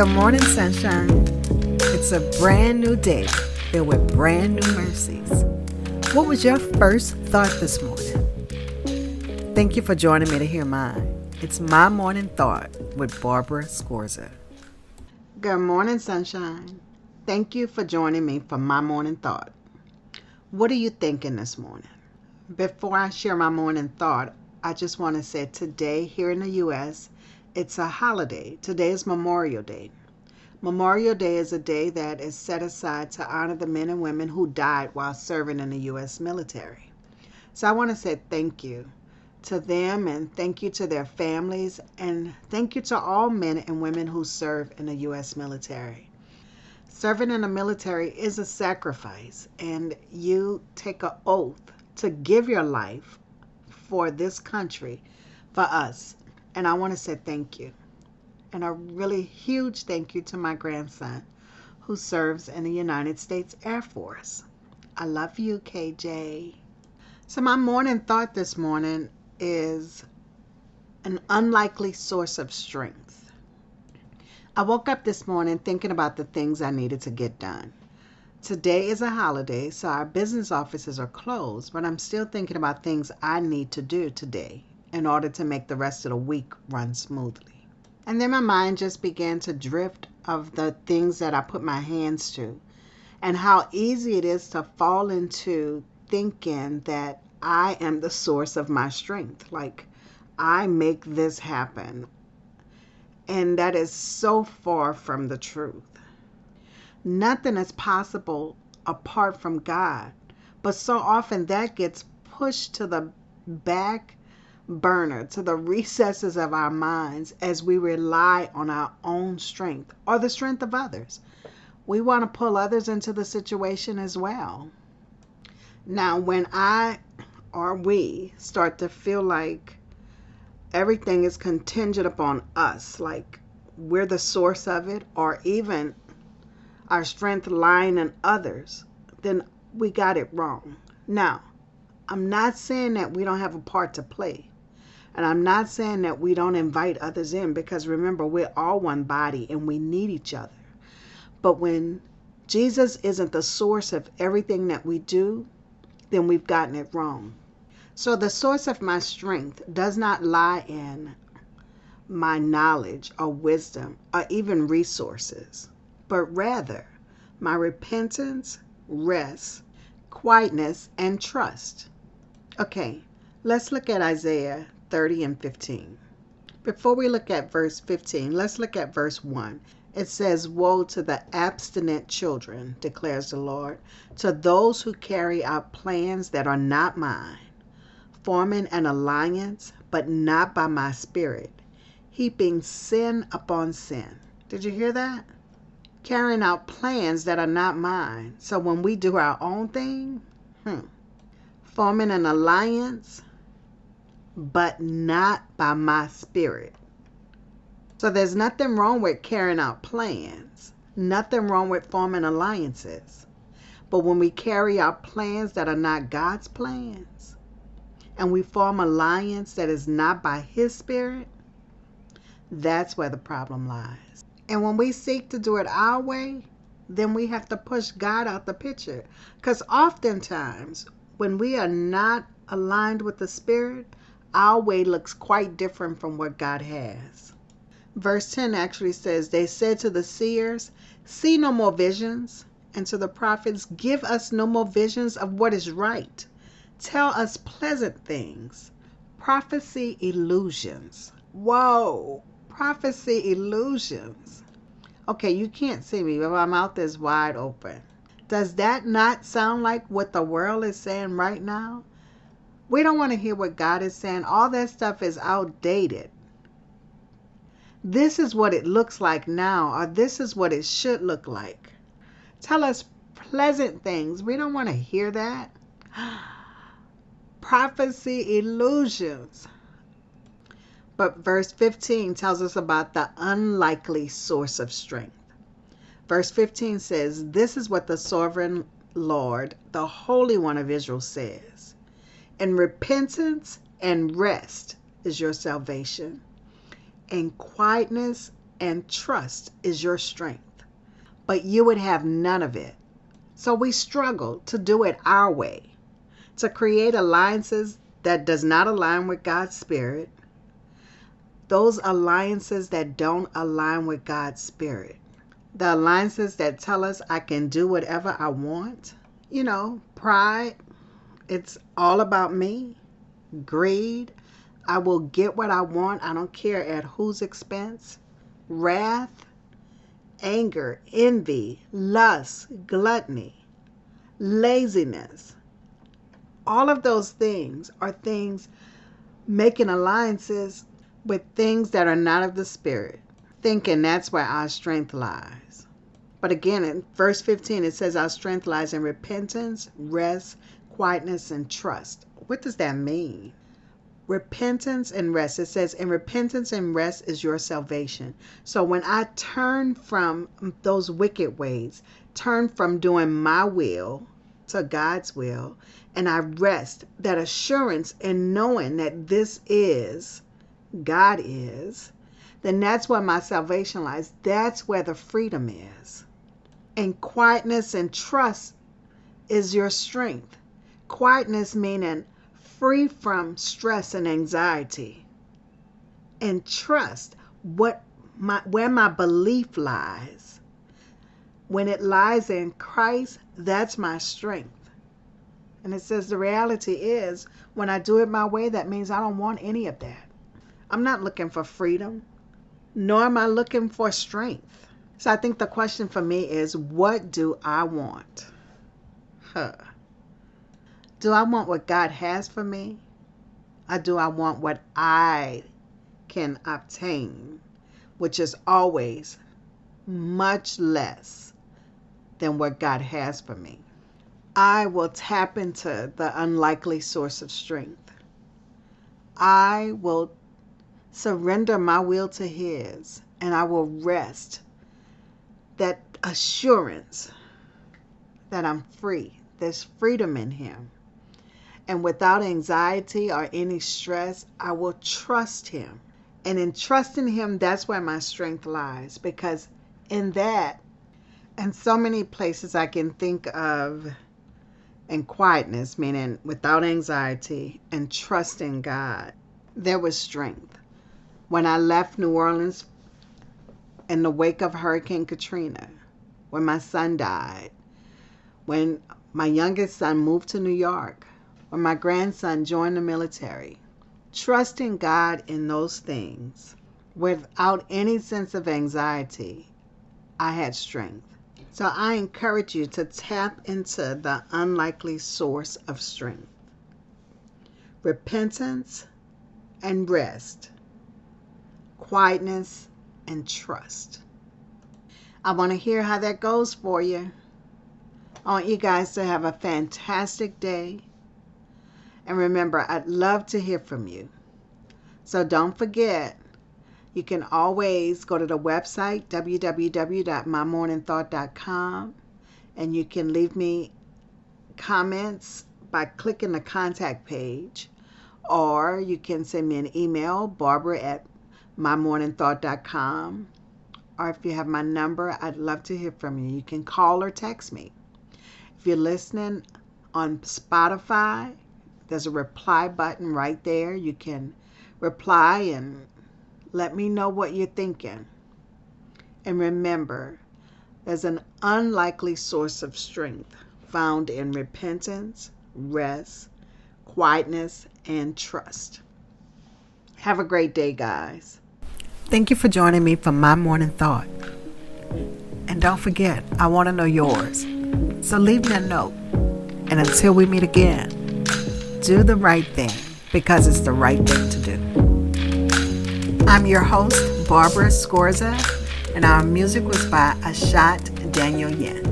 Good morning, sunshine. It's a brand new day filled with brand new mercies. What was your first thought this morning? Thank you for joining me to hear mine. It's my morning thought with Barbara Scorza. Good morning, sunshine. Thank you for joining me for my morning thought. What are you thinking this morning? Before I share my morning thought, I just want to say today here in the U.S., it's a holiday. Today is Memorial Day. Memorial Day is a day that is set aside to honor the men and women who died while serving in the U.S. military. So I want to say thank you to them and thank you to their families and thank you to all men and women who serve in the U.S. military. Serving in the military is a sacrifice, and you take an oath to give your life for this country, for us. And I want to say thank you. And a really huge thank you to my grandson who serves in the United States Air Force. I love you, KJ. So, my morning thought this morning is an unlikely source of strength. I woke up this morning thinking about the things I needed to get done. Today is a holiday, so our business offices are closed, but I'm still thinking about things I need to do today in order to make the rest of the week run smoothly. And then my mind just began to drift of the things that I put my hands to and how easy it is to fall into thinking that I am the source of my strength. Like, I make this happen. And that is so far from the truth. Nothing is possible apart from God. But so often that gets pushed to the back burner, to the recesses of our minds as we rely on our own strength or the strength of others. We want to pull others into the situation as well. Now, when I or we start to feel like everything is contingent upon us, like we're the source of it, or even our strength lying in others, then we got it wrong. Now, I'm not saying that we don't have a part to play. And I'm not saying that we don't invite others in because remember, we're all one body and we need each other. But when Jesus isn't the source of everything that we do, then we've gotten it wrong. So the source of my strength does not lie in my knowledge or wisdom or even resources but rather my repentance, rest, quietness, and trust. Okay, let's look at Isaiah 30 and 15. Before we look at verse 15, let's look at verse 1. It says, Woe to the abstinent children, declares the Lord, to those who carry out plans that are not mine, forming an alliance, but not by my spirit, heaping sin upon sin. Did you hear that? carrying out plans that are not mine. So when we do our own thing, hmm, forming an alliance, but not by my spirit. So there's nothing wrong with carrying out plans, nothing wrong with forming alliances. But when we carry out plans that are not God's plans, and we form alliance that is not by His Spirit, that's where the problem lies. And when we seek to do it our way, then we have to push God out the picture. Because oftentimes, when we are not aligned with the Spirit, our way looks quite different from what God has. Verse 10 actually says, They said to the seers, See no more visions, and to the prophets, Give us no more visions of what is right. Tell us pleasant things. Prophecy illusions. Whoa, prophecy illusions. Okay, you can't see me, but my mouth is wide open. Does that not sound like what the world is saying right now? We don't want to hear what God is saying. All that stuff is outdated. This is what it looks like now, or this is what it should look like. Tell us pleasant things. We don't want to hear that. Prophecy illusions. But verse 15 tells us about the unlikely source of strength. Verse 15 says, This is what the sovereign Lord, the Holy One of Israel, says In repentance and rest is your salvation, and quietness and trust is your strength, but you would have none of it. So we struggle to do it our way, to create alliances that does not align with God's spirit, those alliances that don't align with God's spirit, the alliances that tell us I can do whatever I want, you know, pride, it's all about me, greed, I will get what I want, I don't care at whose expense, wrath, anger, envy, lust, gluttony, laziness, all of those things are things making alliances with things that are not of the Spirit, thinking that's where our strength lies. But again, in verse 15, it says, Our strength lies in repentance, rest, quietness, and trust. What does that mean? Repentance and rest. It says, In repentance and rest is your salvation. So when I turn from those wicked ways, turn from doing my will to God's will, and I rest, that assurance in knowing that this is, God is, then that's where my salvation lies. That's where the freedom is. And quietness and trust is your strength. Quietness meaning free from stress and anxiety. And trust what my where my belief lies. When it lies in Christ, that's my strength. And it says the reality is when I do it my way, that means I don't want any of that. I'm not looking for freedom, nor am I looking for strength. So I think the question for me is what do I want? Huh. Do I want what God has for me? Or do I want what I can obtain, which is always much less than what God has for me? I will tap into the unlikely source of strength. I will surrender my will to His and I will rest. That assurance that I'm free, there's freedom in Him. And without anxiety or any stress, I will trust Him. And in trusting Him, that's where my strength lies because in that, and so many places I can think of and quietness, meaning without anxiety and trusting God, there was strength. When I left New Orleans in the wake of Hurricane Katrina, when my son died, when my youngest son moved to New York, when my grandson joined the military, trusting God in those things without any sense of anxiety, I had strength. So I encourage you to tap into the unlikely source of strength repentance and rest, quietness and trust. I want to hear how that goes for you. I want you guys to have a fantastic day. And remember, I'd love to hear from you. So don't forget, you can always go to the website www.mymorningthought.com and you can leave me comments by clicking the contact page or you can send me an email barbara at mymorningthought.com or if you have my number i'd love to hear from you you can call or text me if you're listening on spotify there's a reply button right there you can reply and let me know what you're thinking. And remember, there's an unlikely source of strength found in repentance, rest, quietness, and trust. Have a great day, guys. Thank you for joining me for my morning thought. And don't forget, I want to know yours. So leave me a note. And until we meet again, do the right thing because it's the right thing to do. I'm your host, Barbara Scorza, and our music was by Ashot Danielyan.